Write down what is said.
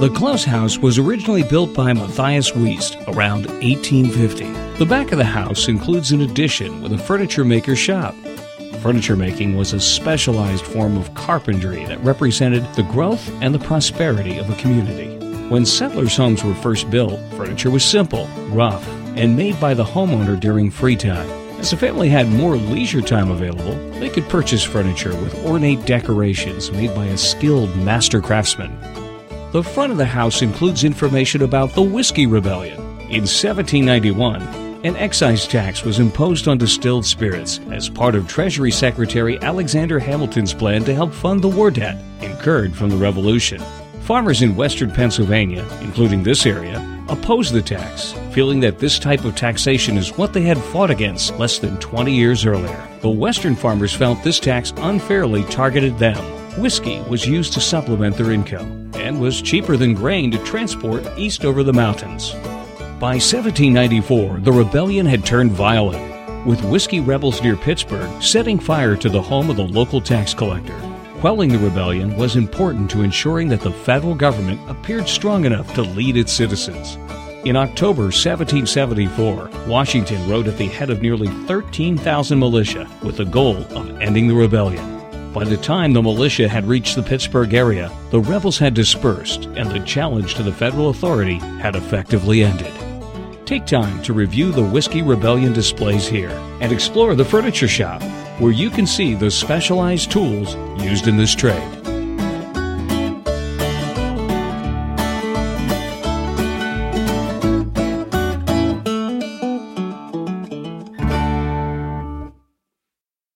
The Klaus House was originally built by Matthias Wiest around 1850. The back of the house includes an addition with a furniture maker shop. Furniture making was a specialized form of carpentry that represented the growth and the prosperity of a community. When settlers' homes were first built, furniture was simple, rough, and made by the homeowner during free time. As the family had more leisure time available, they could purchase furniture with ornate decorations made by a skilled master craftsman. The front of the house includes information about the Whiskey Rebellion. In 1791, an excise tax was imposed on distilled spirits as part of Treasury Secretary Alexander Hamilton's plan to help fund the war debt incurred from the Revolution. Farmers in western Pennsylvania, including this area, opposed the tax, feeling that this type of taxation is what they had fought against less than 20 years earlier. The western farmers felt this tax unfairly targeted them. Whiskey was used to supplement their income was cheaper than grain to transport east over the mountains. By 1794, the rebellion had turned violent, with whiskey rebels near Pittsburgh setting fire to the home of the local tax collector. Quelling the rebellion was important to ensuring that the federal government appeared strong enough to lead its citizens. In October 1774, Washington rode at the head of nearly 13,000 militia with the goal of ending the rebellion. By the time the militia had reached the Pittsburgh area, the rebels had dispersed and the challenge to the federal authority had effectively ended. Take time to review the Whiskey Rebellion displays here and explore the furniture shop, where you can see the specialized tools used in this trade.